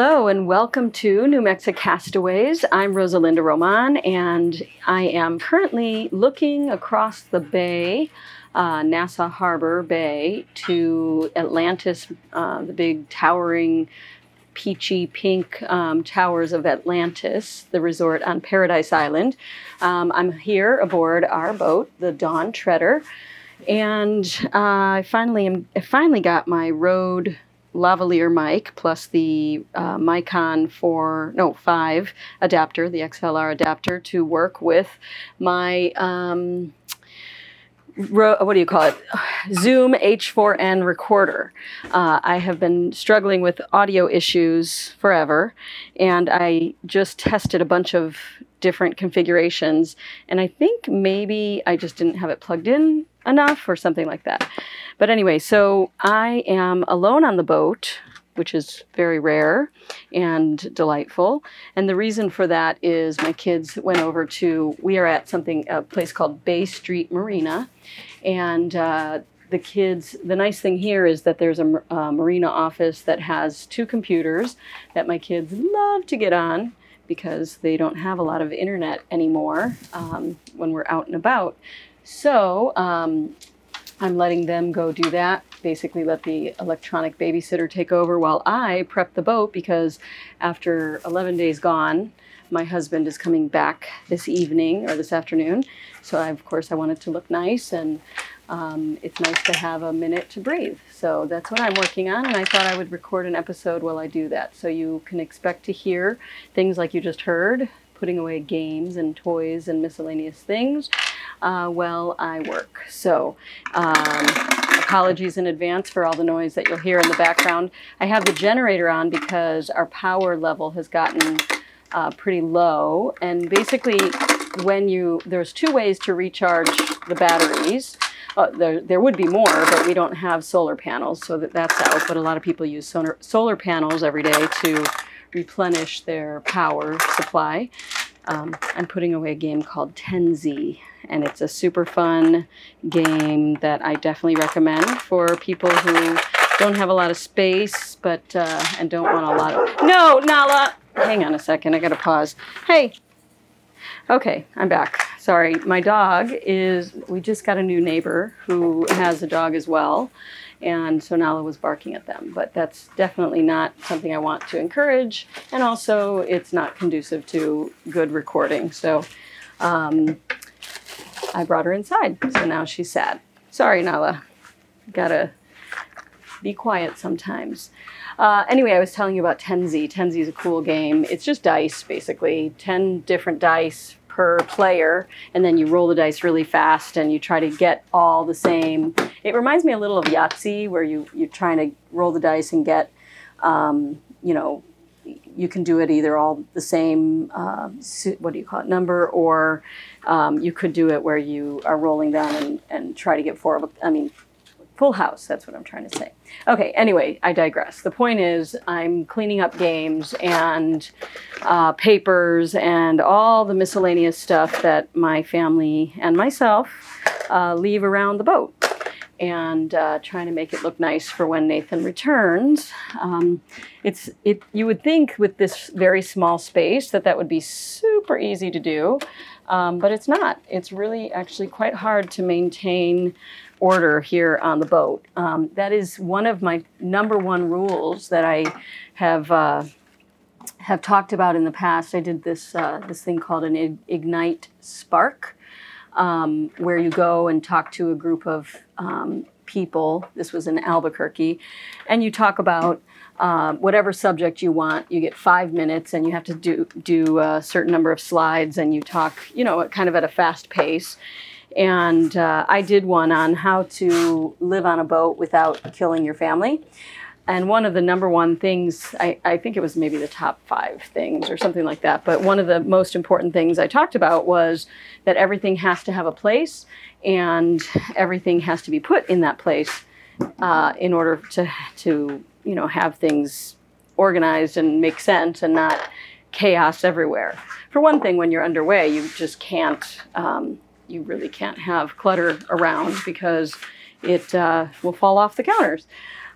Hello and welcome to New Mexico Castaways. I'm Rosalinda Roman and I am currently looking across the bay, uh, Nassau Harbor Bay, to Atlantis, uh, the big towering peachy pink um, towers of Atlantis, the resort on Paradise Island. Um, I'm here aboard our boat, the Dawn Treader, and uh, I finally am, I finally got my Rode lavalier mic plus the uh, Micon 4, no, 5 adapter, the XLR adapter to work with my, um, what do you call it? Zoom H4n recorder. Uh, I have been struggling with audio issues forever, and I just tested a bunch of different configurations, and I think maybe I just didn't have it plugged in enough or something like that. But anyway, so I am alone on the boat, which is very rare and delightful. And the reason for that is my kids went over to, we are at something, a place called Bay Street Marina. And uh, the kids, the nice thing here is that there's a, marina office that has two computers that my kids love to get on because they don't have a lot of internet anymore um, when we're out and about. So um, I'm letting them go do that. Basically, let the electronic babysitter take over while I prep the boat because after 11 days gone, my husband is coming back this evening or this afternoon. So, I, of course, I want it to look nice and um, it's nice to have a minute to breathe. So, that's what I'm working on. And I thought I would record an episode while I do that. So, you can expect to hear things like you just heard putting away games and toys and miscellaneous things uh, while I work. So, um, apologies in advance for all the noise that you'll hear in the background. I have the generator on because our power level has gotten uh, pretty low. And basically, when you, there's two ways to recharge the batteries. Uh, there, there would be more, but we don't have solar panels, so that, that's out. But a lot of people use solar, solar panels every day to replenish their power supply. Um, I'm putting away a game called Tenzi, and it's a super fun game that I definitely recommend for people who don't have a lot of space, but uh, and don't want a lot of. No, Nala, hang on a second. I gotta pause. Hey. Okay, I'm back. Sorry, my dog is. We just got a new neighbor who has a dog as well, and so Nala was barking at them. But that's definitely not something I want to encourage, and also it's not conducive to good recording. So. Um, I brought her inside, so now she's sad. Sorry, Nala. Gotta be quiet sometimes. Uh, anyway, I was telling you about Tenzi. Tenzi is a cool game. It's just dice, basically. 10 different dice per player, and then you roll the dice really fast and you try to get all the same. It reminds me a little of Yahtzee, where you, you're trying to roll the dice and get, um, you know, you can do it either all the same, uh, what do you call it, number, or um, you could do it where you are rolling down and, and try to get four. I mean, full house. That's what I'm trying to say. Okay. Anyway, I digress. The point is, I'm cleaning up games and uh, papers and all the miscellaneous stuff that my family and myself uh, leave around the boat and uh, trying to make it look nice for when Nathan returns. Um, it's it. You would think with this very small space that that would be super easy to do, um, but it's not. It's really actually quite hard to maintain order here on the boat. Um, that is one of my number one rules that I have. Uh, have talked about in the past. I did this uh, this thing called an ignite spark, um, where you go and talk to a group of um, people. This was in Albuquerque, and you talk about uh, whatever subject you want. You get five minutes, and you have to do do a certain number of slides, and you talk, you know, kind of at a fast pace. And uh, I did one on how to live on a boat without killing your family. And one of the number one things, I, I, think it was maybe the top five things or something like that, but one of the most important things I talked about was that everything has to have a place and everything has to be put in that place uh, in order to, to, you know, have things organized and make sense and not chaos everywhere. For one thing, when you're underway, you just can't, um, you really can't have clutter around because it uh, will fall off the counters.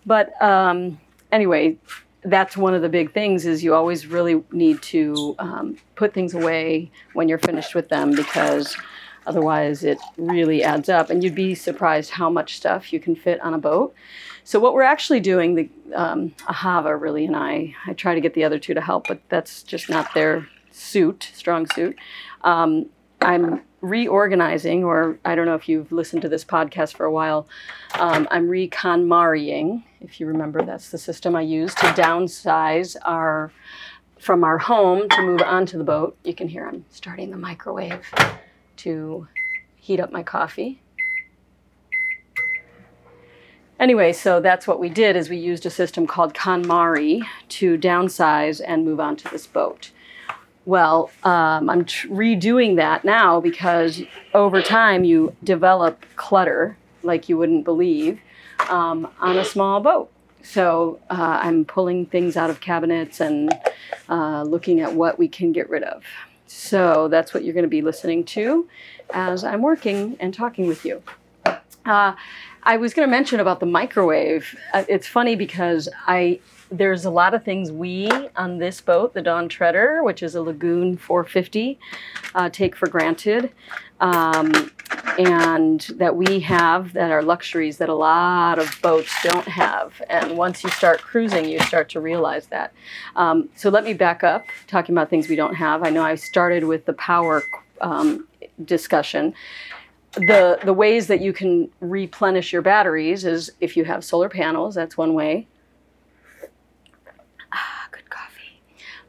But um, anyway, that's one of the big things is you always really need to um, put things away when you're finished with them because otherwise it really adds up. And you'd be surprised how much stuff you can fit on a boat. So what we're actually doing the um, ahava really and i i try to get the other two to help but that's just not their suit strong suit. Um, i'm reorganizing or i don't know if you've listened to this podcast for a while um, i'm reconmarying if you remember that's the system i use to downsize our from our home to move onto the boat you can hear i'm starting the microwave to heat up my coffee. Anyway, so that's what we did is we used a system called KonMari to downsize and move on to this boat. Well, um, I'm redoing that now because over time you develop clutter like you wouldn't believe um, on a small boat. So uh, I'm pulling things out of cabinets and uh, looking at what we can get rid of. So that's what you're going to be listening to as I'm working and talking with you. Uh, I was going to mention about the microwave. Uh, it's funny because I there's a lot of things we on this boat, the Dawn Treader, which is a Lagoon 450, uh, take for granted, um, and that we have that are luxuries that a lot of boats don't have. And once you start cruising, you start to realize that. Um, so let me back up, talking about things we don't have. I know I started with the power um, discussion the the ways that you can replenish your batteries is if you have solar panels that's one way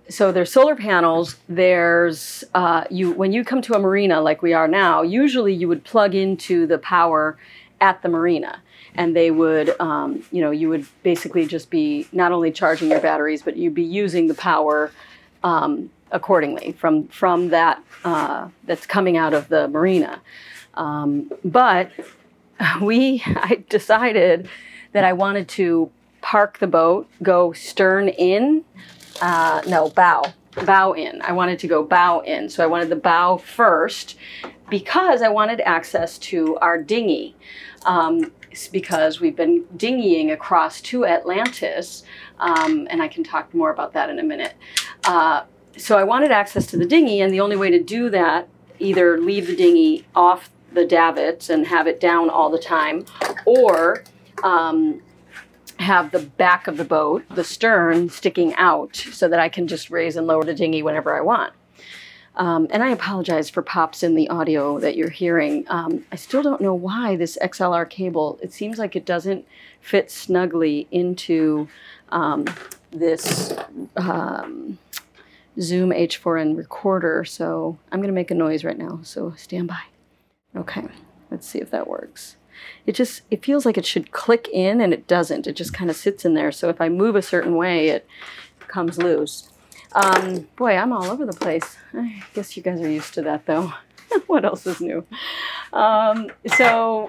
so there's solar panels there's uh, you when you come to a marina like we are now usually you would plug into the power at the marina. And they would um, you know you would basically just be not only charging your batteries but you'd be using the power um, accordingly from from that uh, that's coming out of the marina. Um, but we i decided that i wanted to park the boat go stern in uh, no, bow, bow in. I wanted to go bow in. So I wanted the bow first because I wanted access to our dinghy. Um, because we've been dinghying across to Atlantis, um, and I can talk more about that in a minute. Uh, so I wanted access to the dinghy, and the only way to do that, either leave the dinghy off the davits and have it down all the time, or um, have the back of the boat, the stern, sticking out so that I can just raise and lower the dinghy whenever I want. Um, and I apologize for pops in the audio that you're hearing. Um, I still don't know why this XLR cable, it seems like it doesn't fit snugly into um, this um, Zoom H4n recorder. So I'm going to make a noise right now. So stand by. Okay, let's see if that works it just it feels like it should click in and it doesn't. It just kind of sits in there. So if i move a certain way it comes loose. Um, boy i'm all over the place. I guess you guys are used to that though. What else is new? Um, so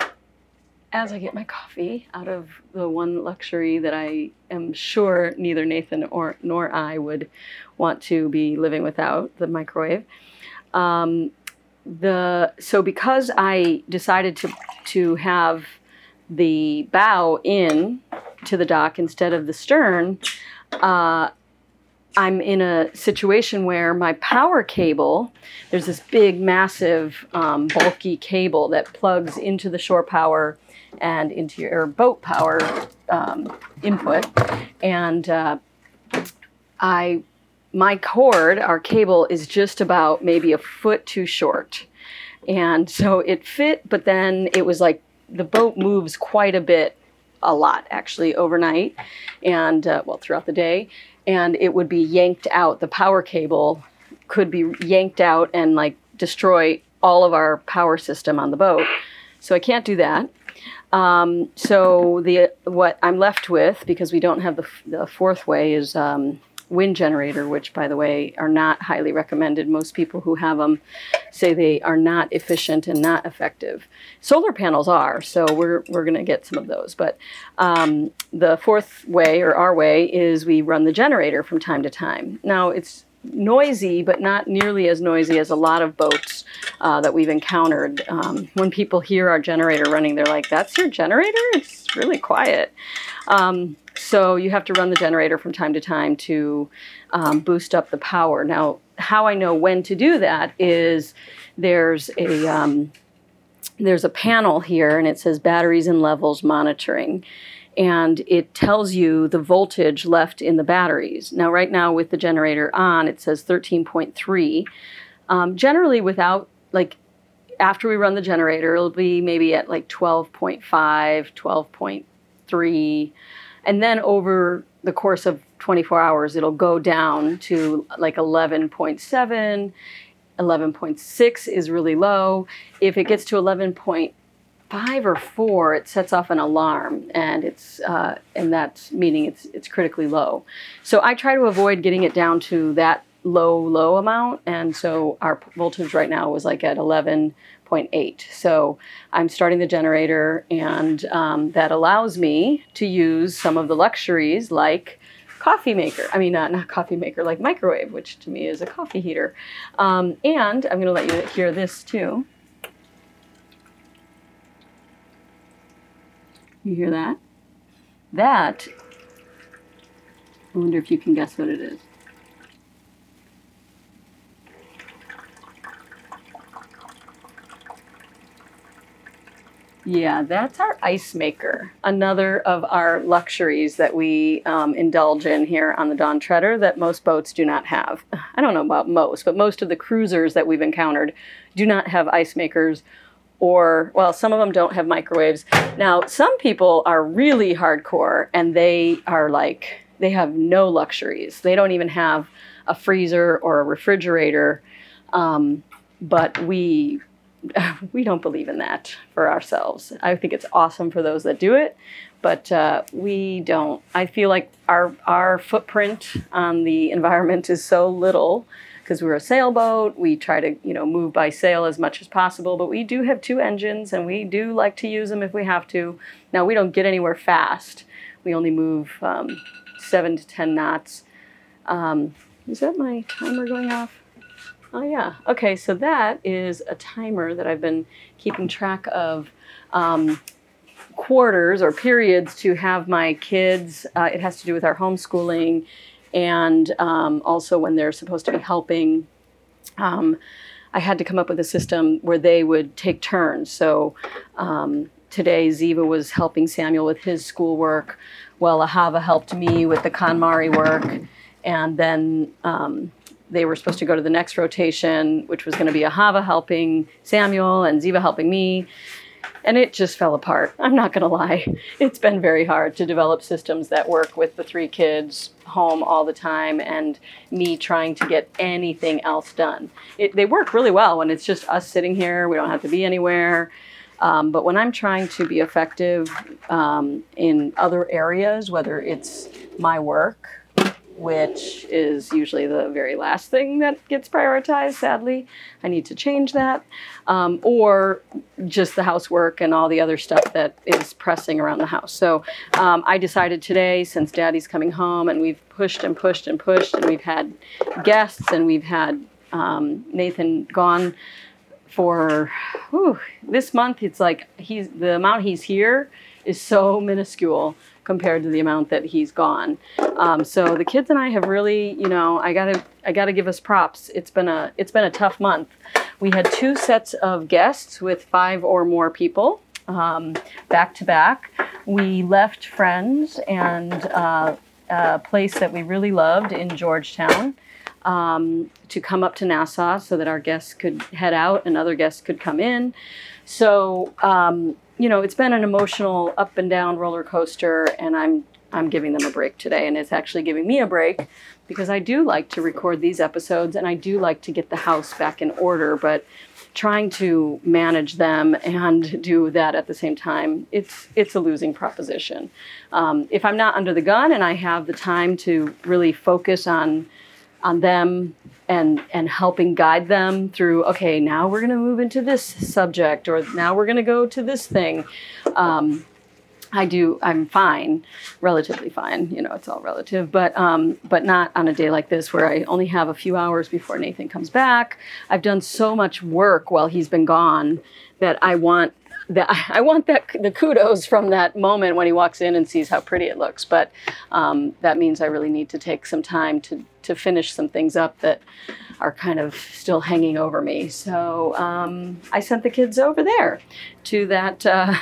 as i get my coffee out of the one luxury that i am sure neither nathan or nor i would want to be living without the microwave um, the so because I decided to to have the bow in to the dock instead of the stern, uh, I'm in a situation where my power cable, there's this big, massive, um, bulky cable that plugs into the shore power and into your boat power um, input. And uh, I my cord, our cable, is just about maybe a foot too short. And so it fit, but then it was like the boat moves quite a bit, a lot actually, overnight and, uh, well, throughout the day. And it would be yanked out. The power cable could be yanked out and like destroy all of our power system on the boat. So I can't do that. Um, so the what I'm left with, because we don't have the, the fourth way, is um, wind generator, which, by the way, are not highly recommended. Most people who have them say they are not efficient and not effective. Solar panels are, so we're, we're going to get some of those. But um, the fourth way, or our way, is we run the generator from time to time. Now, it's noisy, but not nearly as noisy as a lot of boats uh, that we've encountered. Um, when people hear our generator running, they're like, That's your generator? It's really quiet. Um, So you have to run the generator from time to time to um, boost up the power. Now, how I know when to do that is there's a um, there's a panel here, and it says batteries and levels monitoring. And it tells you the voltage left in the batteries. Now, right now with the generator on, it says 13.3. Um, generally, without like after we run the generator, it'll be maybe at like 12.5, 12.3. And then over the course of 24 hours, it'll go down to like 11.7. 11.6 is really low. If it gets to 11.5 or 4, it sets off an alarm, and it's uh, and that's meaning it's it's critically low. So I try to avoid getting it down to that low low amount, and so our voltage right now was like at 11.8. So I'm starting the generator, and um, that allows me to use some of the luxuries like coffee maker. I mean, uh, not coffee maker, like microwave, which to me is a coffee heater. Um, and I'm going to let you hear this too. You hear that? That, I wonder if you can guess what it is. Yeah, that's our ice maker. Another of our luxuries that we um, indulge in here on the Dawn Treader that most boats do not have. I don't know about most, but most of the cruisers that we've encountered do not have ice makers or, well, some of them don't have microwaves. Now, some people are really hardcore and they are like, they have no luxuries. They don't even have a freezer or a refrigerator. Um, but we we don't believe in that for ourselves. I think it's awesome for those that do it, but uh, we don't. I feel like our our footprint on the environment is so little because we're a sailboat. We try to you know move by sail as much as possible, but we do have two engines and we do like to use them if we have to. Now we don't get anywhere fast. We only move um, seven to ten knots. Um, is that my timer going off? Oh, yeah. Okay, so that is a timer that I've been keeping track of um, quarters or periods to have my kids. Uh, it has to do with our homeschooling and um, also when they're supposed to be helping. Um, I had to come up with a system where they would take turns. So um, today, Ziva was helping Samuel with his schoolwork, while Ahava helped me with the KonMari work. And then um, they were supposed to go to the next rotation, which was going to be Ahava helping Samuel and Ziva helping me. And it just fell apart. I'm not going to lie. It's been very hard to develop systems that work with the three kids home all the time and me trying to get anything else done. It, they work really well when it's just us sitting here. We don't have to be anywhere. Um, but when I'm trying to be effective um, in other areas, whether it's my work which is usually the very last thing that gets prioritized, sadly. I need to change that. Um, or just the housework and all the other stuff that is pressing around the house. So um, I decided today, since daddy's coming home and we've pushed and pushed and pushed, and we've had guests and we've had um, Nathan gone for whew, this month, it's like he's the amount he's here is so minuscule compared to the amount that he's gone. Um, so the kids and I have really, you know, I gotta I gotta give us props. It's been a it's been a tough month. We had two sets of guests with five or more people um, back to back. We left friends and uh, a place that we really loved in Georgetown. Um, to come up to Nassau so that our guests could head out and other guests could come in. So um, you know, it's been an emotional up and down roller coaster, and I'm I'm giving them a break today, and it's actually giving me a break because I do like to record these episodes, and I do like to get the house back in order, but trying to manage them and do that at the same time it's it's a losing proposition. Um, if i'm not under the gun and i have the time to really focus on on them and and helping guide them through okay now we're going to move into this subject or now we're going to go to this thing. Um, i do i'm fine relatively fine you know it's all relative but um, but not on a day like this where i only have a few hours before nathan comes back. I've done so much work while he's been gone that i want I want that the kudos from that moment when he walks in and sees how pretty it looks. But um, that means I really need to take some time to to finish some things up that are kind of still hanging over me. So um, I sent the kids over there to that uh,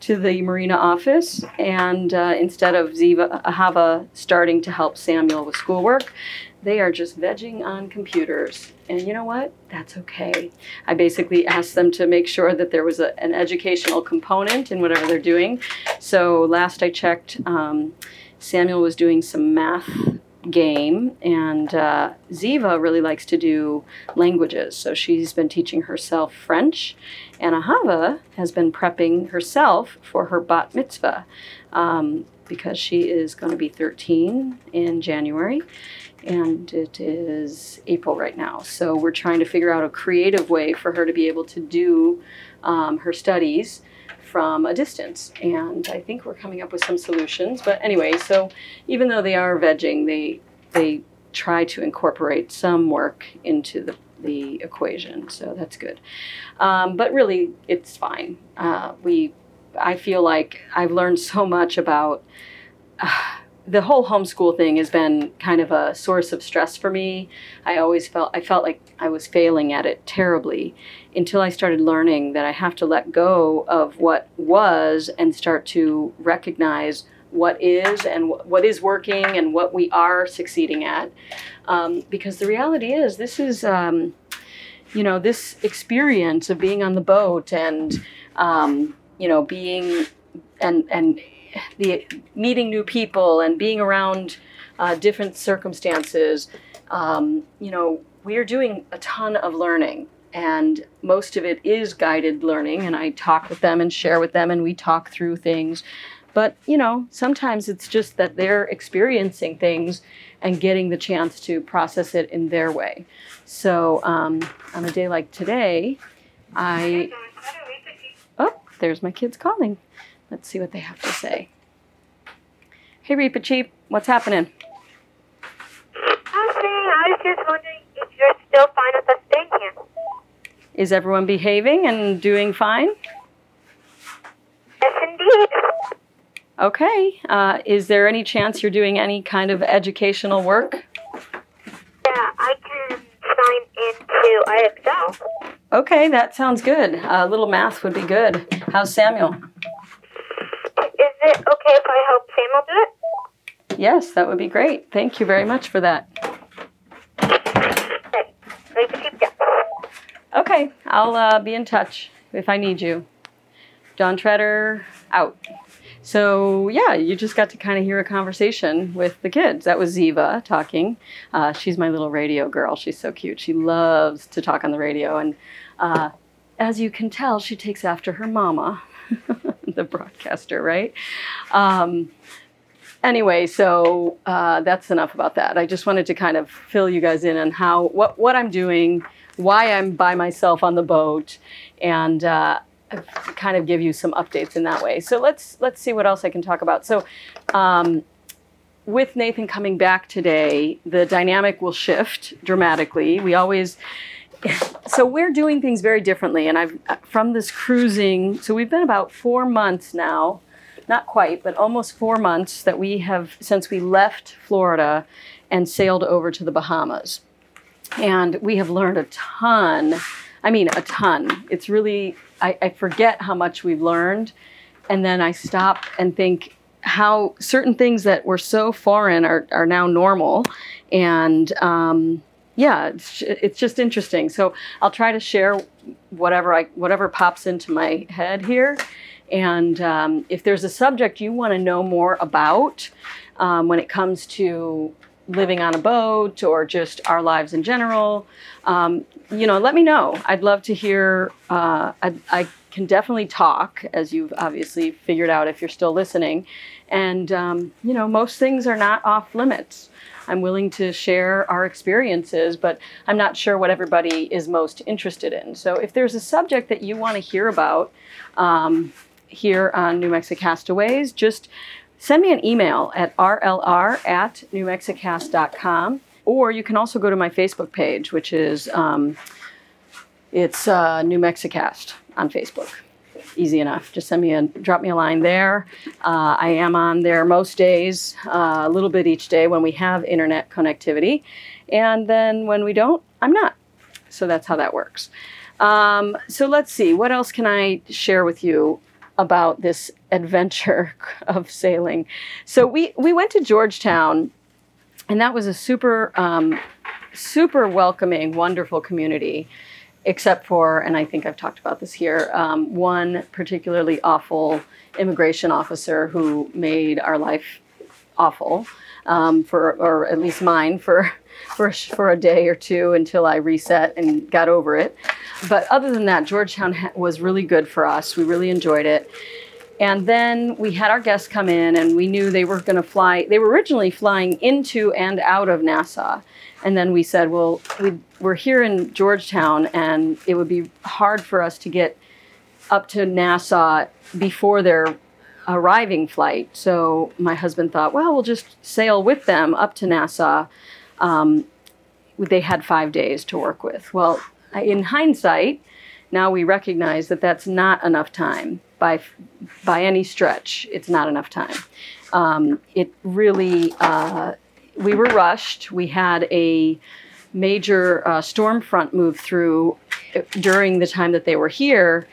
to the marina office, and uh, instead of Ziva Hava starting to help Samuel with schoolwork, they are just vegging on computers. And you know what? That's okay. I basically asked them to make sure that there was a, an educational component in whatever they're doing. So last I checked, um, Samuel was doing some math game, and uh, Ziva really likes to do languages. So she's been teaching herself French, and Ahava has been prepping herself for her bat mitzvah um, because she is going to be 13 in January. And it is April right now. So we're trying to figure out a creative way for her to be able to do um, her studies from a distance. And I think we're coming up with some solutions. But anyway, so even though they are vegging, they they try to incorporate some work into the the equation. So that's good. Um, but really, it's fine. Uh, we I feel like I've learned so much about. Uh, the whole homeschool thing has been kind of a source of stress for me. I always felt I felt like I was failing at it terribly until I started learning that I have to let go of what was and start to recognize what is and what is working and what we are succeeding at. Um, because the reality is, this is, um, you know, this experience of being on the boat and, um, you know, being and and the meeting new people and being around uh, different circumstances, um, you know, we are doing a ton of learning. And most of it is guided learning, and I talk with them and share with them, and we talk through things. But, you know, sometimes it's just that they're experiencing things and getting the chance to process it in their way. So, um, on a day like today, I. Oh, there's my kids calling. Let's see what they have to say. Hey, Reaper Chief, what's happening? Nothing. I was just wondering if you're still fine with us staying here. Is everyone behaving and doing fine? Yes, indeed. Okay. Uh, is there any chance you're doing any kind of educational work? Yeah, I can sign into IXL. Okay, that sounds good. A little math would be good. How's Samuel? Is it okay if I help Samuel do it? Yes, that would be great. Thank you very much for that. Okay. Ready to keep going. Okay, I'll uh, be in touch if I need you. Dawn Treader out. So yeah, you just got to kind of hear a conversation with the kids. That was Ziva talking. Uh, she's my little radio girl. She's so cute. She loves to talk on the radio, and uh, as you can tell, she takes after her mama, the broadcaster, right? Um, anyway, so uh, that's enough about that. I just wanted to kind of fill you guys in on how what what I'm doing, why I'm by myself on the boat, and uh, kind of give you some updates in that way. So let's let's see what else I can talk about. So. Um, with Nathan coming back today, the dynamic will shift dramatically. We always so we're doing things very differently and I've from this cruising, so we've been about 4 months now, not quite, but almost 4 months that we have since we left Florida and sailed over to the Bahamas. And we have learned a ton. I mean, a ton. It's really I, I forget how much we've learned and then I stop and think how certain things that were so foreign are, are now normal. And um, yeah, it's, it's just interesting. So I'll try to share whatever I whatever pops into my head here. And um, if there's a subject you want to know more about um, when it comes to living on a boat or just our lives in general, um, you know, let me know. I'd love to hear. Uh, I, I, can definitely talk, as you've obviously figured out if you're still listening. And, um, you know, most things are not off limits. I'm willing to share our experiences, but I'm not sure what everybody is most interested in. So if there's a subject that you want to hear about um, here on New Mexico Castaways, just send me an email at rlr at newmexicast.com or you can also go to my Facebook page, which is um, it's uh, New Mexicast on Facebook. Easy enough. Just send me a drop me a line there. Uh, I am on there most days, uh, a little bit each day when we have internet connectivity, and then when we don't, I'm not. So that's how that works. Um, so let's see, what else can I share with you about this adventure of sailing? So we we went to Georgetown, and that was a super um, super welcoming, wonderful community except for, and I think I've talked about this here, um, one particularly awful immigration officer who made our life awful um, for, or at least mine for, for for a day or two until I reset and got over it. But other than that, Georgetown ha- was really good for us. We really enjoyed it. And then we had our guests come in, and we knew they were going to fly. They were originally flying into and out of Nassau. And then we said, well, we, we're here in Georgetown, and it would be hard for us to get up to Nassau before their arriving flight. So my husband thought, well, we'll just sail with them up to Nassau. Um, they had five days to work with. Well, in hindsight, now we recognize that that's not enough time by by any stretch. It's not enough time. Um, it really uh, we were rushed. We had a major uh, storm front move through uh, during the time that they were here,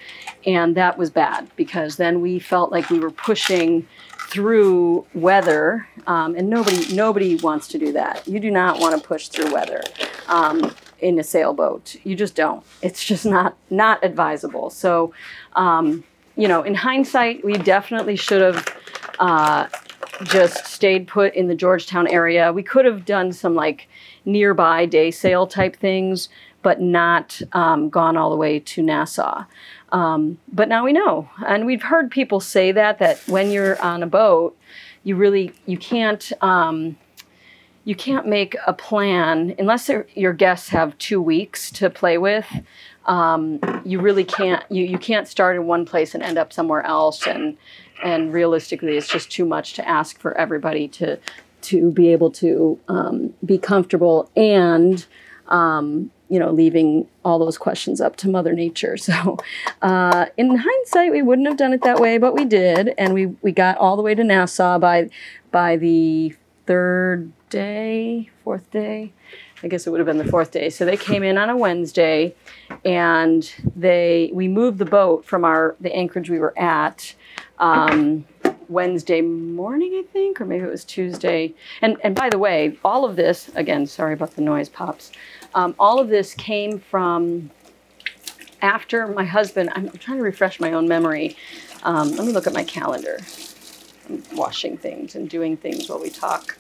and that was bad because then we felt like we were pushing through weather, um, and nobody nobody wants to do that. You do not want to push through weather um, in a sailboat. You just don't. It's just not not advisable. So, um, you know, in hindsight, we definitely should have. Uh, just stayed put in the Georgetown area. We could have done some like nearby day sail type things, but not um, gone all the way to Nassau. Um, but now we know, and we've heard people say that that when you're on a boat, you really you can't um, you can't make a plan unless your guests have two weeks to play with. Um, you really can't you, you can't start in one place and end up somewhere else and and realistically, it's just too much to ask for everybody to to be able to um, be comfortable and um, you know leaving all those questions up to Mother Nature. So uh, in hindsight, we wouldn't have done it that way, but we did, and we we got all the way to Nassau by by the third day, fourth day. I guess it would have been the fourth day. So they came in on a Wednesday, and they we moved the boat from our the anchorage we were at um, Wednesday morning, I think, or maybe it was Tuesday. And and by the way, all of this again, sorry about the noise pops. Um, all of this came from after my husband. I'm, trying to refresh my own memory. Um, let me look at my calendar. I'm washing things and doing things while we talk.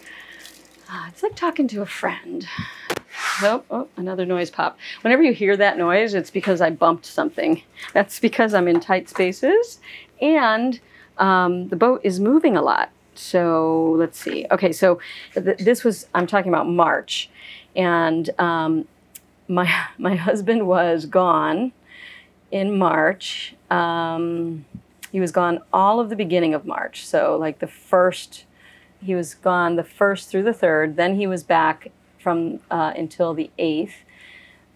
Uh, it's like talking to a friend. Oh, oh, another noise pop. Whenever you hear that noise, it's because I bumped something. That's because I'm in tight spaces and um, the boat is moving a lot. So let's see. Okay, so th- this was I'm talking about March, and um, my my husband was gone in March. Um, he was gone all of the beginning of March. So like the first, he was gone the first through the third. Then he was back from uh, until the eighth.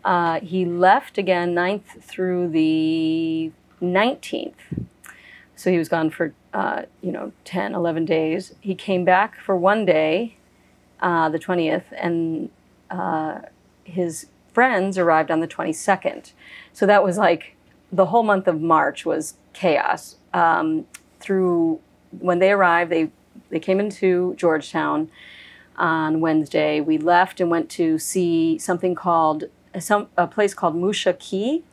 Uh, he left again 9th through the 19th. So he was gone for, uh, you know, 10, 11 days. He came back for one day, uh, the 20th, and uh, his friends arrived on the 22nd. So that was like the whole month of March was chaos. Um, through when they arrived, they, they came into Georgetown on Wednesday. We left and went to see something called, some, a place called Musha Cay.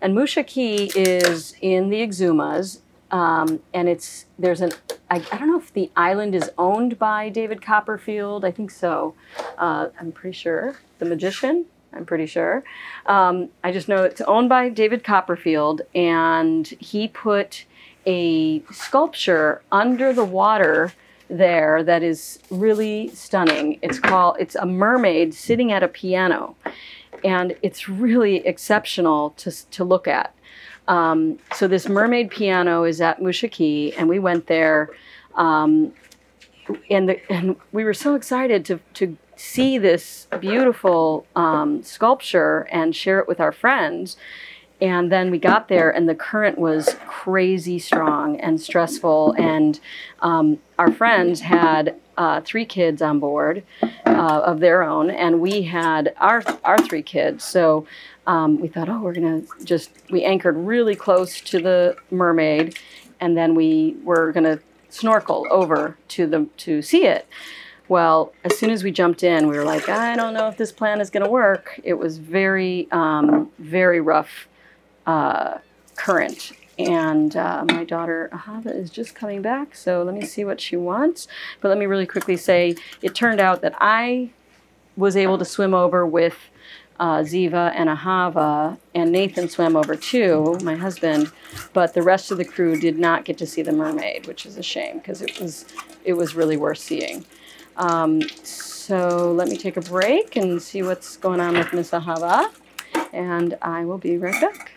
And Musha Cay is in the Exumas um, and it's there's an I, I, don't know if the island is owned by David Copperfield. I think so. Uh, I'm pretty sure the magician. I'm pretty sure. Um, I just know it's owned by David Copperfield, and he put a sculpture under the water there that is really stunning. It's called it's a mermaid sitting at a piano, and it's really exceptional to to look at. Um, so this mermaid piano is at Musha and we went there, um, and the, and we were so excited to to see this beautiful um, sculpture and share it with our friends. And then we got there, and the current was crazy strong and stressful. And um, our friends had uh, three kids on board uh, of their own, and we had our our three kids. So um, we thought, oh, we're gonna just we anchored really close to the mermaid, and then we were gonna snorkel over to the to see it. Well, as soon as we jumped in, we were like, I don't know if this plan is going to work. It was very, um, very rough uh, current. And uh, my daughter Ahava is just coming back, so let me see what she wants. But let me really quickly say it turned out that I was able to swim over with uh, Ziva and Ahava, and Nathan swam over too, my husband. But the rest of the crew did not get to see the mermaid, which is a shame because it was it was really worth seeing. Um, so let me take a break and see what's going on with Miss Ahava, and I will be right back.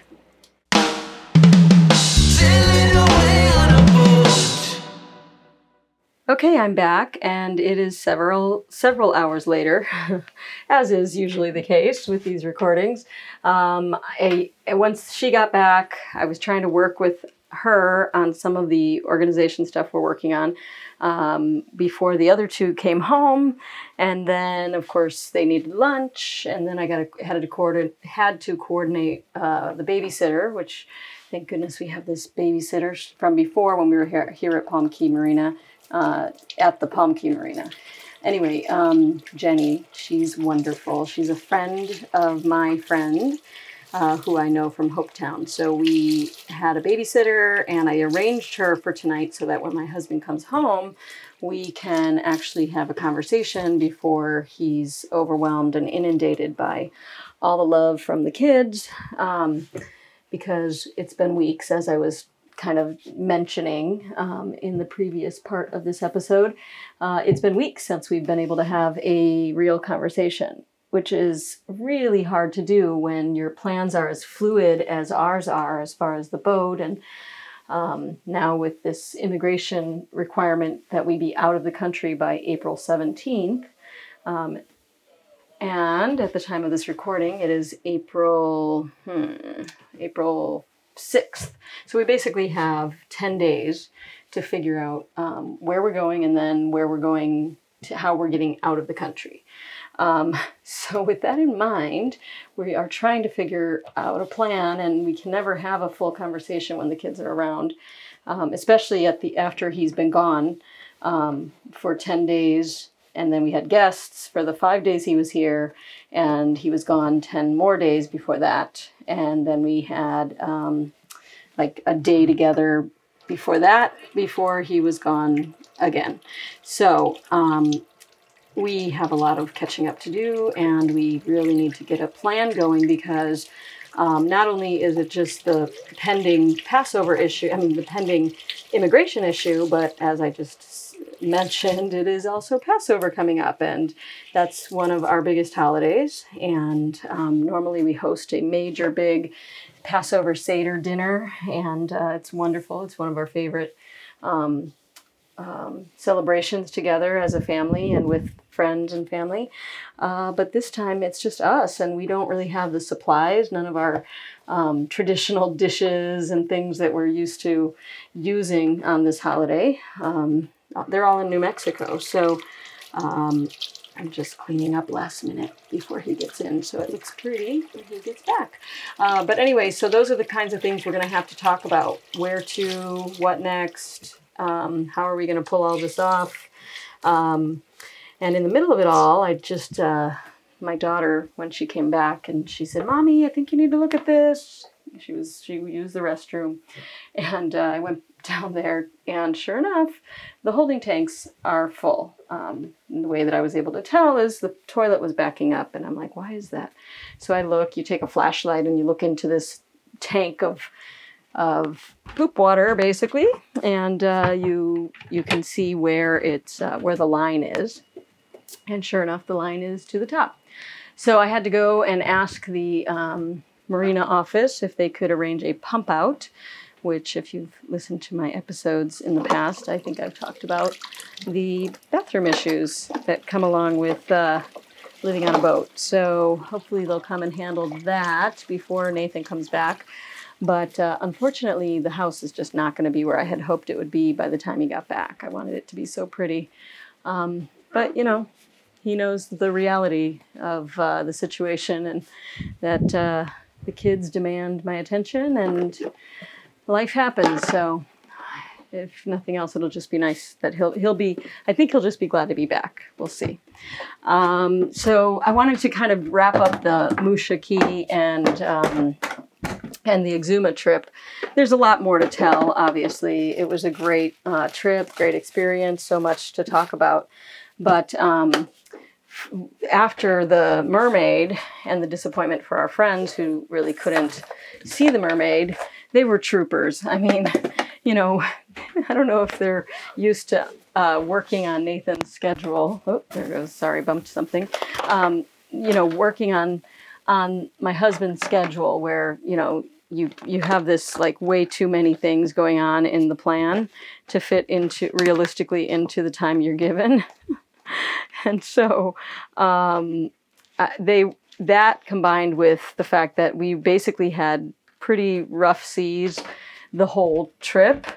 Okay, I'm back, and it is several several hours later, as is usually the case with these recordings. Um, I, once she got back, I was trying to work with her on some of the organization stuff we're working on um, before the other two came home, and then of course they needed lunch, and then I got a, had to coordinate had to coordinate uh, the babysitter, which thank goodness we have this babysitter from before when we were here, here at Palm Cay Marina uh, at the Palm Cay Marina. Anyway, um, Jenny, she's wonderful. She's a friend of my friend uh, who I know from Hopetown. So we had a babysitter, and I arranged her for tonight so that when my husband comes home, we can actually have a conversation before he's overwhelmed and inundated by all the love from the kids. Um, because it's been weeks, as I was kind of mentioning um, in the previous part of this episode. Uh, it's been weeks since we've been able to have a real conversation which is really hard to do when your plans are as fluid as ours are as far as the boat and um, now with this immigration requirement that we be out of the country by April 17th. Um, and at the time of this recording, it is April, hmm, April 6th. So we basically have 10 days to figure out um, where we're going and then where we're going to how we're getting out of the country. Um, so, with that in mind, we are trying to figure out a plan, and we can never have a full conversation when the kids are around, um, especially at the after he's been gone um, for ten days, and then we had guests for the five days he was here, and he was gone ten more days before that, and then we had um, like a day together before that, before he was gone again. So um, we have a lot of catching up to do, and we really need to get a plan going because um, not only is it just the pending Passover issue, I mean, the pending immigration issue, but as I just mentioned, it is also Passover coming up, and that's one of our biggest holidays. And um, normally we host a major, big Passover Seder dinner, and uh, it's wonderful. It's one of our favorite. Um, um, celebrations together as a family and with friends and family. Uh, but this time it's just us, and we don't really have the supplies, none of our um, traditional dishes and things that we're used to using on this holiday. Um, they're all in New Mexico. So um, I'm just cleaning up last minute before he gets in so it looks pretty when he gets back. Uh, but anyway, so those are the kinds of things we're going to have to talk about where to, what next, um, how are we going to pull all this off? Um, and in the middle of it all, I just, uh, my daughter, when she came back and she said, Mommy, I think you need to look at this. She was, she used the restroom. And uh, I went down there, and sure enough, the holding tanks are full. Um, the way that I was able to tell is the toilet was backing up, and I'm like, why is that? So I look, you take a flashlight and you look into this tank of of poop water basically and uh, you you can see where it's uh, where the line is and sure enough the line is to the top so i had to go and ask the um, marina office if they could arrange a pump out which if you've listened to my episodes in the past i think i've talked about the bathroom issues that come along with uh, living on a boat. So hopefully they'll come and handle that before Nathan comes back. But uh, unfortunately, the house is just not going to be where I had hoped it would be by the time he got back. I wanted it to be so pretty. Um, but, you know, he knows the reality of uh, the situation and that uh, the kids demand my attention and life happens. So if nothing else, it'll just be nice that he'll he'll be. I think he'll just be glad to be back. We'll see. Um, so I wanted to kind of wrap up the Musha Cay and um, and the Exuma trip. There's a lot more to tell. Obviously, it was a great uh, trip, great experience, so much to talk about. But um, after the mermaid and the disappointment for our friends who really couldn't see the mermaid, they were troopers. I mean, you know, I don't know if they're used to uh, working on Nathan's schedule. Oh, there goes. Sorry, bumped something. Um, you know, working on on my husband's schedule, where you know you you have this like way too many things going on in the plan to fit into realistically into the time you're given. and so um, they that combined with the fact that we basically had pretty rough seas the whole trip.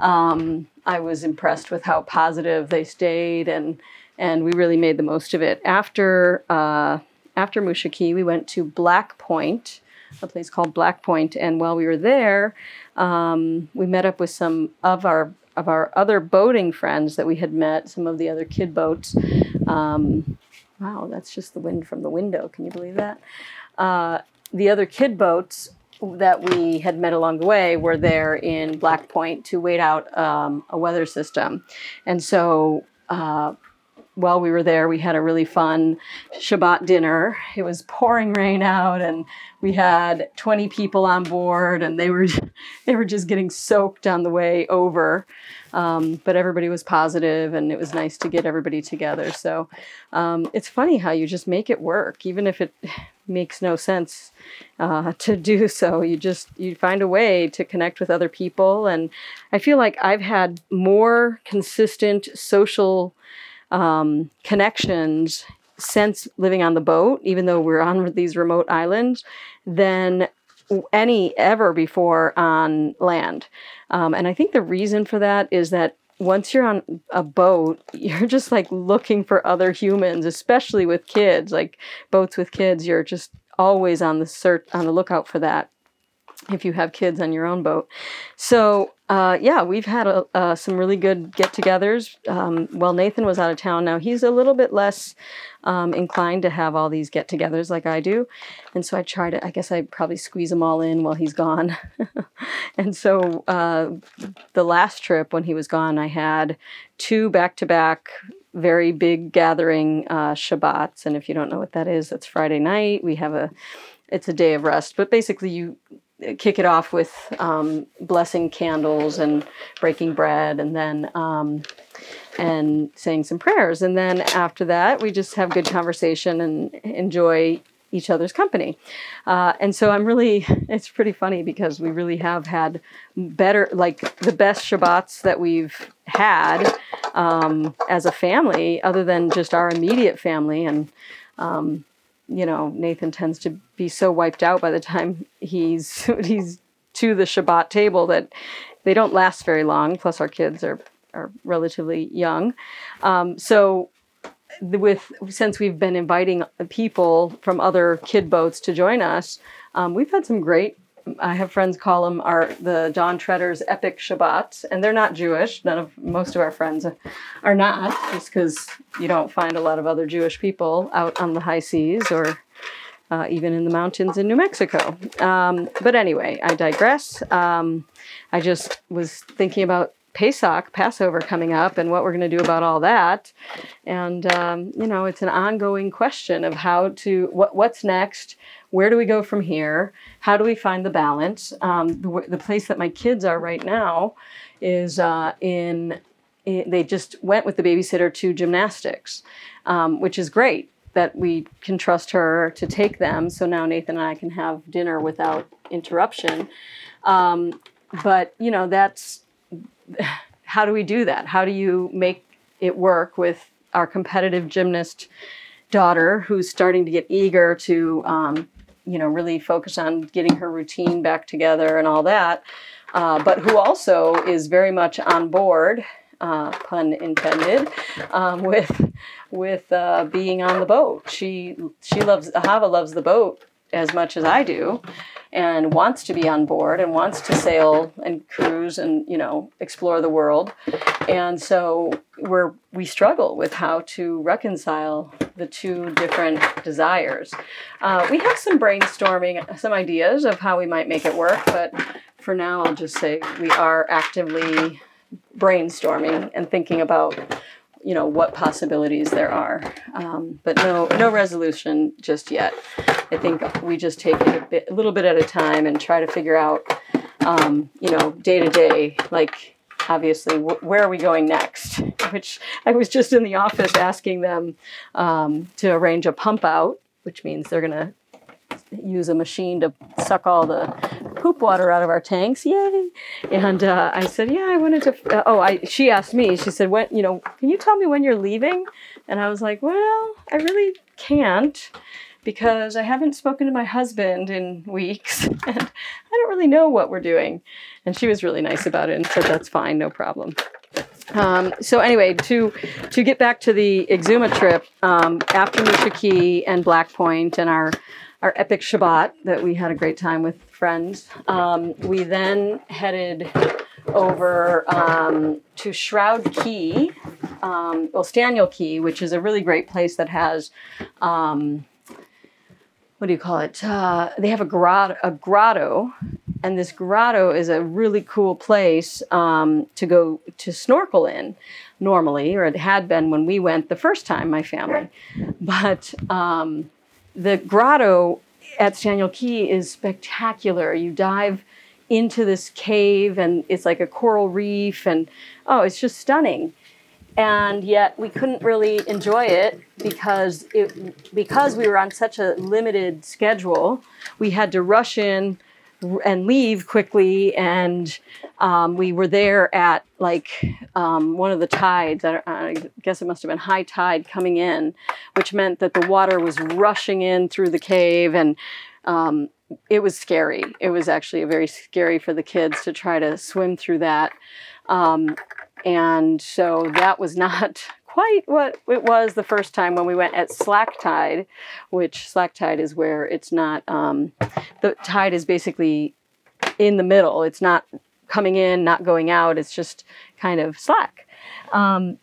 Um, I was impressed with how positive they stayed, and and we really made the most of it. After uh, after Musha Cay, we went to Black Point, a place called Black Point, and while we were there, um, we met up with some of our of our other boating friends that we had met, some of the other kid boats. Um, wow, that's just the wind from the window. Can you believe that? Uh, the other kid boats that we had met along the way were there in Black Point to wait out um, a weather system. And so uh, while we were there, we had a really fun Shabbat dinner. It was pouring rain out, and we had 20 people on board, and they were they were just getting soaked on the way over. Um, but everybody was positive, and it was nice to get everybody together. So um, it's funny how you just make it work, even if it makes no sense uh, to do so. You just you find a way to connect with other people, and I feel like I've had more consistent social um, connections since living on the boat, even though we're on these remote islands, than any ever before on land. Um, and I think the reason for that is that once you're on a boat, you're just like looking for other humans, especially with kids. Like boats with kids, you're just always on the search on the lookout for that if you have kids on your own boat. So uh, yeah, we've had a, uh, some really good get-togethers. Um, well, Nathan was out of town. Now he's a little bit less um, inclined to have all these get-togethers like I do, and so I try to. I guess I probably squeeze them all in while he's gone. and so uh, the last trip when he was gone, I had two back-to-back very big gathering uh, Shabbats, and if you don't know what that is, that's Friday night. We have a it's a day of rest, but basically you kick it off with um, blessing candles and breaking bread, and then um, and saying some prayers, and then after that we just have good conversation and enjoy each other's company. Uh, and so I'm really, it's pretty funny because we really have had better, like the best Shabbats that we've had um, as a family, other than just our immediate family. And um, you know, Nathan tends to be so wiped out by the time he's he's to the Shabbat table that they don't last very long. Plus, our kids are are relatively young, um, so with since we've been inviting people from other kid boats to join us, um, we've had some great I have friends call them our the Dawn Treader's epic Shabbat, and they're not Jewish. None of most of our friends are not, just because you don't find a lot of other Jewish people out on the high seas or uh, even in the mountains in New Mexico. Um, but anyway, I digress. Um, I just was thinking about Pesach, Passover coming up, and what we're going to do about all that. And um, you know, it's an ongoing question of how to what what's next where do we go from here? How do we find the balance? Um, the, the, place that my kids are right now is uh, in, in, they just went with the babysitter to gymnastics, um, which is great that we can trust her to take them. So now Nathan and I can have dinner without interruption. Um, but, you know, that's how do we do that? How do you make it work with our competitive gymnast daughter who's starting to get eager to, um, you know, really focus on getting her routine back together and all that, uh, but who also is very much on board. Uh, pun intended, um, with with uh, being on the boat. She she loves Hava loves the boat as much as I do, and wants to be on board and wants to sail and cruise and you know explore the world. And so we're we struggle with how to reconcile the two different desires. Uh, we have some brainstorming some ideas of how we might make it work but for now i'll just say we are actively brainstorming and thinking about you know what possibilities there are. Um, but no no resolution just yet. I think we just take it a bit a little bit at a time and try to figure out um, you know day to day like obviously wh- where are we going next? Which i was just in the office asking them um, to arrange a pump out which means they're going to use a machine to suck all the poop water out of our tanks. Yay! And uh, I said, yeah, I wanted to. Uh, oh, I. She asked me. She said, when you know, can you tell me when you're leaving? And I was like, well, I really can't because I haven't spoken to my husband in weeks and I don't really know what we're doing. And she was really nice about it and said, that's fine, no problem. Um, so anyway, to to get back to the Exuma trip, um, after Musha Cay and Black Point and our our epic Shabbat that we had a great time with friends. Um, we then headed over um, to Shroud Cay, um, well, Staniel Cay, which is a really great place that has, um, what do you call it? Uh, they have a, grot- a grotto, and this grotto is a really cool place um, to go to snorkel in normally, or it had been when we went the first time, my family. But um, the grotto at Staniel Cay is spectacular. You dive into this cave and it's like a coral reef and oh, it's just stunning. And yet we couldn't really enjoy it because it because we were on such a limited schedule. We had to rush in and leave quickly and um, we were there at like um, one of the tides I, guess it must have been high tide coming in which meant that the water was rushing in through the cave and um, it was scary. It was actually very scary for the kids to try to swim through that. Um, and so that was not quite what it was the first time when we went at slack tide, which slack tide is where it's not, um, the tide is basically in the middle. It's not coming in, not going out. It's just kind of slack. Um,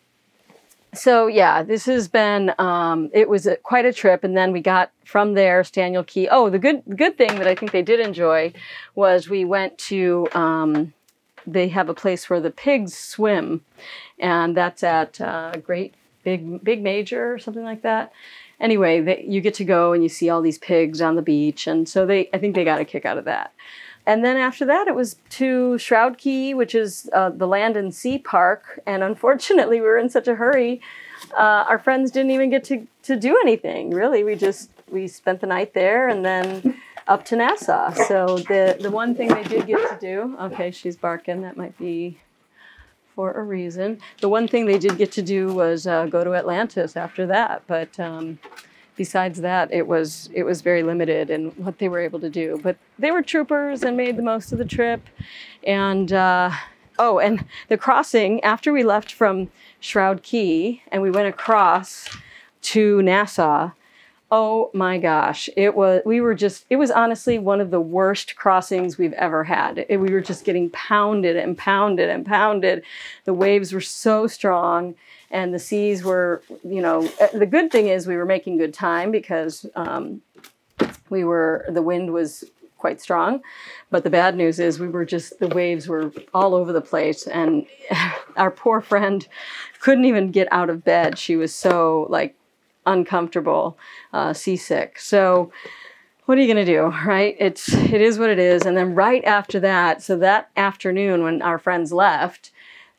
so yeah, this has been um, it was a, quite a trip, and then we got from there Staniel Cay. Oh, the good good thing that I think they did enjoy was we went to um, they have a place where the pigs swim, and that's at uh, Great Big Big Major or something like that. Anyway, they, you get to go and you see all these pigs on the beach, and so they I think they got a kick out of that. And then after that, it was to Shroud Cay, which is uh, the land and sea park. And unfortunately, we were in such a hurry, uh, our friends didn't even get to, to do anything. Really, we just we spent the night there, and then up to Nassau. So the the one thing they did get to do, okay, she's barking. That might be for a reason. The one thing they did get to do was uh, go to Atlantis after that, but. Um, besides that, it was it was very limited in what they were able to do. But they were troopers and made the most of the trip. And uh, oh, and the crossing after we left from Shroud Cay and we went across to Nassau oh my gosh it was we were just it was honestly one of the worst crossings we've ever had. It, we were just getting pounded and pounded and pounded. The waves were so strong and the seas were you know eh, the good thing is we were making good time because um, we were the wind was quite strong. But the bad news is we were just the waves were all over the place and our poor friend couldn't even get out of bed. She was so like uncomfortable, uh, seasick. So, what are you going to do, right? It's it is what it is. And then right after that, so that afternoon when our friends left,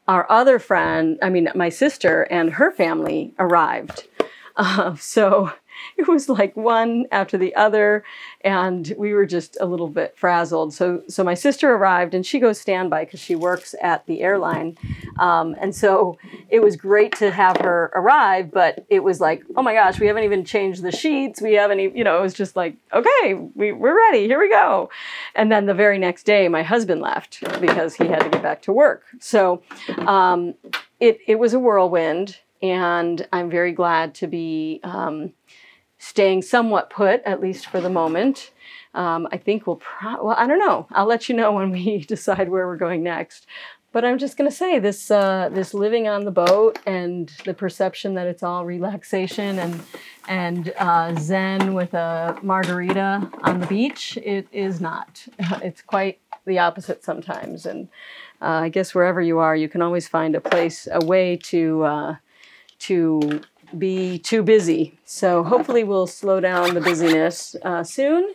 our other friend, I mean my sister and her family arrived. Uh, so it was like one after the other, and we were just a little bit frazzled. So, so my sister arrived, and she goes standby because she works at the airline, um, and so it was great to have her arrive. But it was like, oh my gosh, we haven't even changed the sheets. We haven't, even, you know, it was just like, okay, we, we're ready. Here we go. And then the very next day, my husband left because he had to get back to work. So, um, it it was a whirlwind and I'm very glad to be um, staying somewhat put, at least for the moment. Um, I think we'll, pro- well, I don't know. I'll let you know when we decide where we're going next. But I'm just going to say this: uh, this living on the boat and the perception that it's all relaxation and and uh, zen with a margarita on the beach. It is not. It's quite the opposite sometimes. And uh, I guess wherever you are, you can always find a place, a way to uh, to be too busy. So hopefully we'll slow down the busyness uh, soon.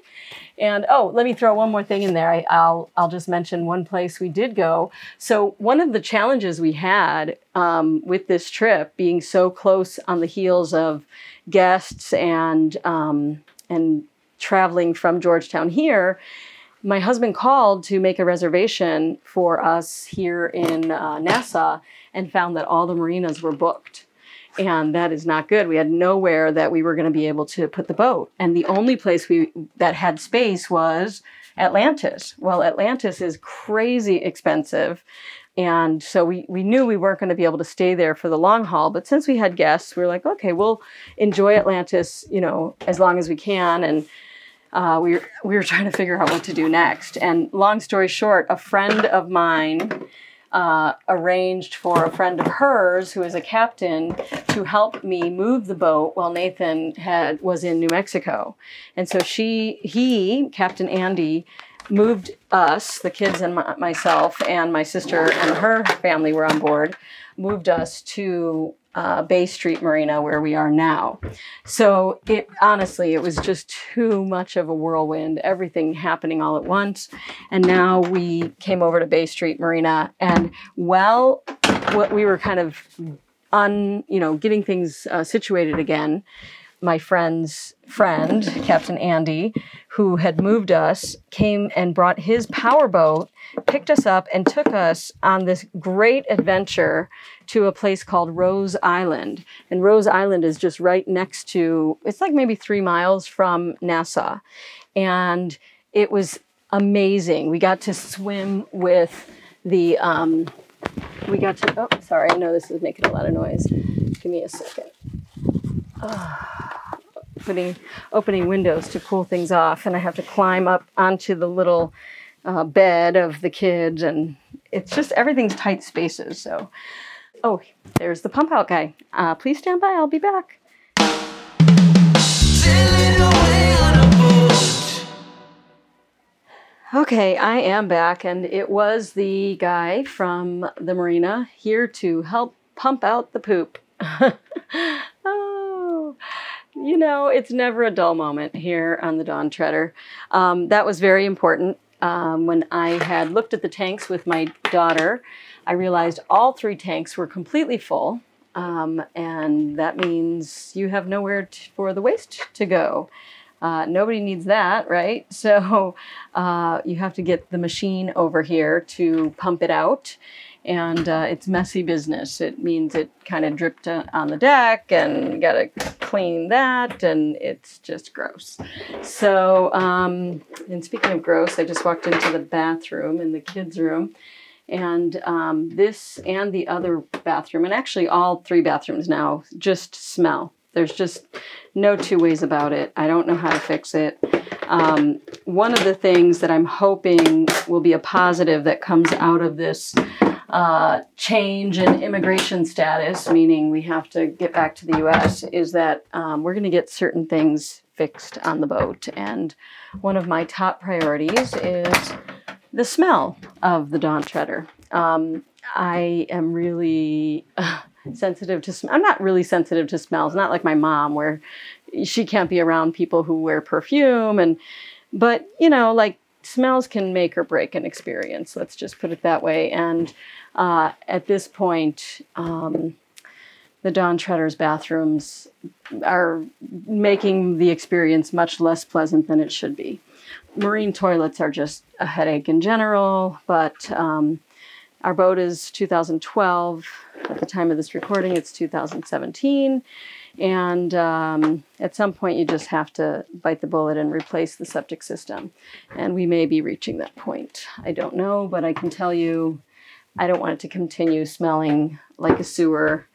And oh, let me throw one more thing in there. I, will I'll just mention one place we did go. So one of the challenges we had um, with this trip, being so close on the heels of guests and um, and traveling from Georgetown here, my husband called to make a reservation for us here in uh, Nassau and found that all the marinas were booked and that is not good. We had nowhere that we were going to be able to put the boat, and the only place we that had space was Atlantis. Well, Atlantis is crazy expensive. And so we, we knew we weren't going to be able to stay there for the long haul. But since we had guests, we were like, okay, we'll enjoy Atlantis, you know, as long as we can. And uh, we, we were trying to figure out what to do next. And long story short, a friend of mine uh, arranged for a friend of hers who is a captain to help me move the boat while Nathan had was in New Mexico. And so she, he, Captain Andy, moved us, the kids and my, myself, and my sister and her family were on board, moved us to uh, Bay Street Marina where we are now. So it honestly, it was just too much of a whirlwind, everything happening all at once. And now we came over to Bay Street Marina, and well, what we were kind of on, you know, getting things uh, situated again my friend's friend, Captain Andy, who had moved us, came and brought his powerboat, picked us up, and took us on this great adventure to a place called Rose Island. And Rose Island is just right next to, it's like maybe three miles from Nassau. And it was amazing. We got to swim with the, um, we got to, oh, sorry, I know this is making a lot of noise. Give me a second. opening opening windows to cool things off, and I have to climb up onto the little uh, bed of the kids, and it's just everything's tight spaces. So, oh, there's the pump out guy. Uh, please stand by. I'll be back. Okay, I am back, and it was the guy from the marina here to help pump out the poop. oh, you know, it's never a dull moment here on the Dawn Treader. Um, that was very important. Um, when I had looked at the tanks with my daughter, I realized all three tanks were completely full. Um, and that means you have nowhere to, for the waste to go. Uh, nobody needs that, right? So uh, you have to get the machine over here to pump it out and uh, it's messy business. It means it kind of dripped on the deck, and got to clean that, and it's just gross. So, um, and speaking of gross, I just walked into the bathroom in the kids' room, and um, this and the other bathroom, and actually all three bathrooms now, just smell. There's just no two ways about it. I don't know how to fix it. Um, one of the things that I'm hoping will be a positive that comes out of this uh, change in immigration status, meaning we have to get back to the US, is that um, we're going to get certain things fixed on the boat. And one of my top priorities is the smell of the Dawn Treader. Um, I am really uh, sensitive to smell. I'm not really sensitive to smells, not like my mom, where she can't be around people who wear perfume and but you know like smells can make or break an experience let's just put it that way and uh, at this point, um, the Dawn Treader's bathrooms are making the experience much less pleasant than it should be. Marine toilets are just a headache in general, but um, our boat is 2012. At the time of this recording, it's 2017. And um, at some point, you just have to bite the bullet and replace the septic system. And we may be reaching that point. I don't know, but I can tell you I don't want it to continue smelling like a sewer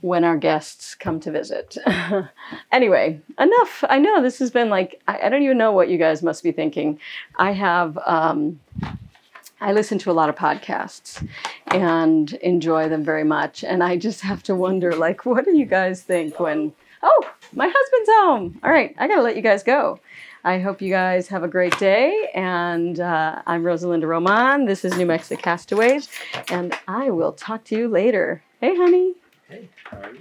when our guests come to visit. anyway, enough. I know this has been like, I, I, don't even know what you guys must be thinking. I have, um, I listen to a lot of podcasts and enjoy them very much. And I just have to wonder, like, what do you guys think when, oh, my husband's home. All right, I got to let you guys go. I hope you guys have a great day. And uh, I'm Rosalinda Roman. This is New Mexico Castaways. And I will talk to you later. Hey, honey. Hey, how are you?